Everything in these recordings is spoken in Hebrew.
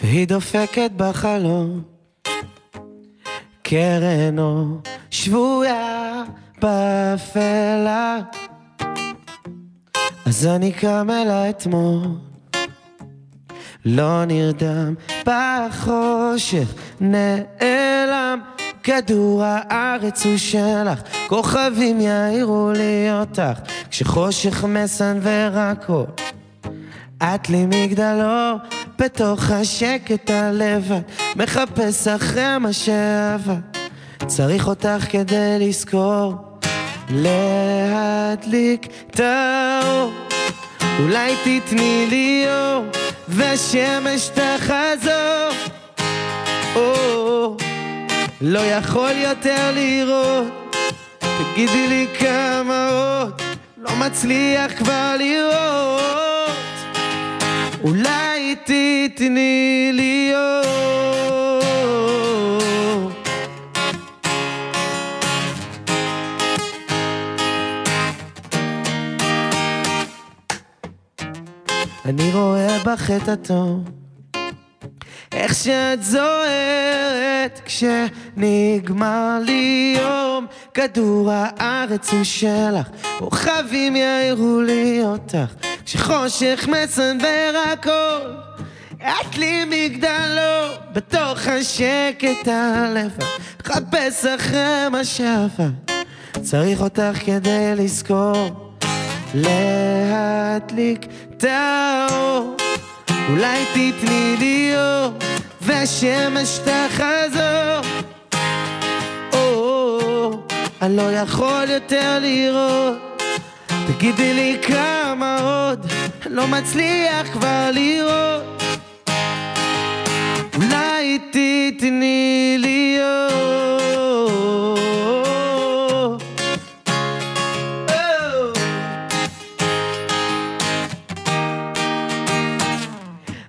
והיא דופקת בחלום. קרן אור שבויה באפלה. אז אני קם אלה אתמול. לא נרדם בחושך, נעלם. כדור הארץ הוא שלך, כוכבים יאירו לי אותך, כשחושך מסנוור הכל. את לי מגדלור, בתוך השקט הלבד, מחפש אחרי מה שעבר. צריך אותך כדי לזכור, להדליק את האור. אולי תתני לי אור, והשמש תחזור. או, לא יכול יותר לראות, תגידי לי כמה עוד, לא מצליח כבר לראות. אולי תתני לי. אני רואה בך את הטוב, איך שאת זוהרת כשנגמר לי יום. כדור הארץ הוא שלך, כוכבים יאירו לי אותך, כשחושך מסנוור הכל. את לי מגדלו, בתוך השקט הלבד, מחפש אחרי מה שעבר. צריך אותך כדי לזכור, להדליק את האור. אולי תתני לי אור, והשמש תחזור. אני לא יכול יותר לראות. תגידי לי כמה עוד, לא מצליח כבר לראות. אולי תתני לי. או.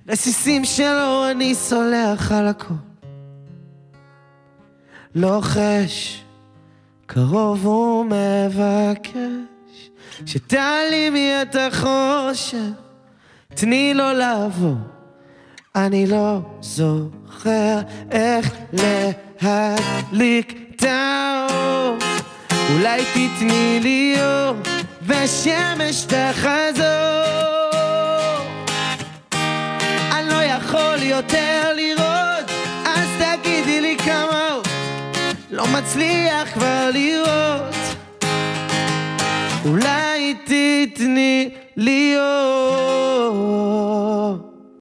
רסיסים שלו אני סולח על הכל. לוחש, קרוב ומבקש, שתעלימי את החושך, תני לו לעבור. אני לא זוכר איך להדליק את האור. אולי תתני לי אור, ושמש תחזור. אני לא יכול יותר לראות, אז תגידי לי כמה עוד. לא מצליח כבר לראות. אולי תתני לי אור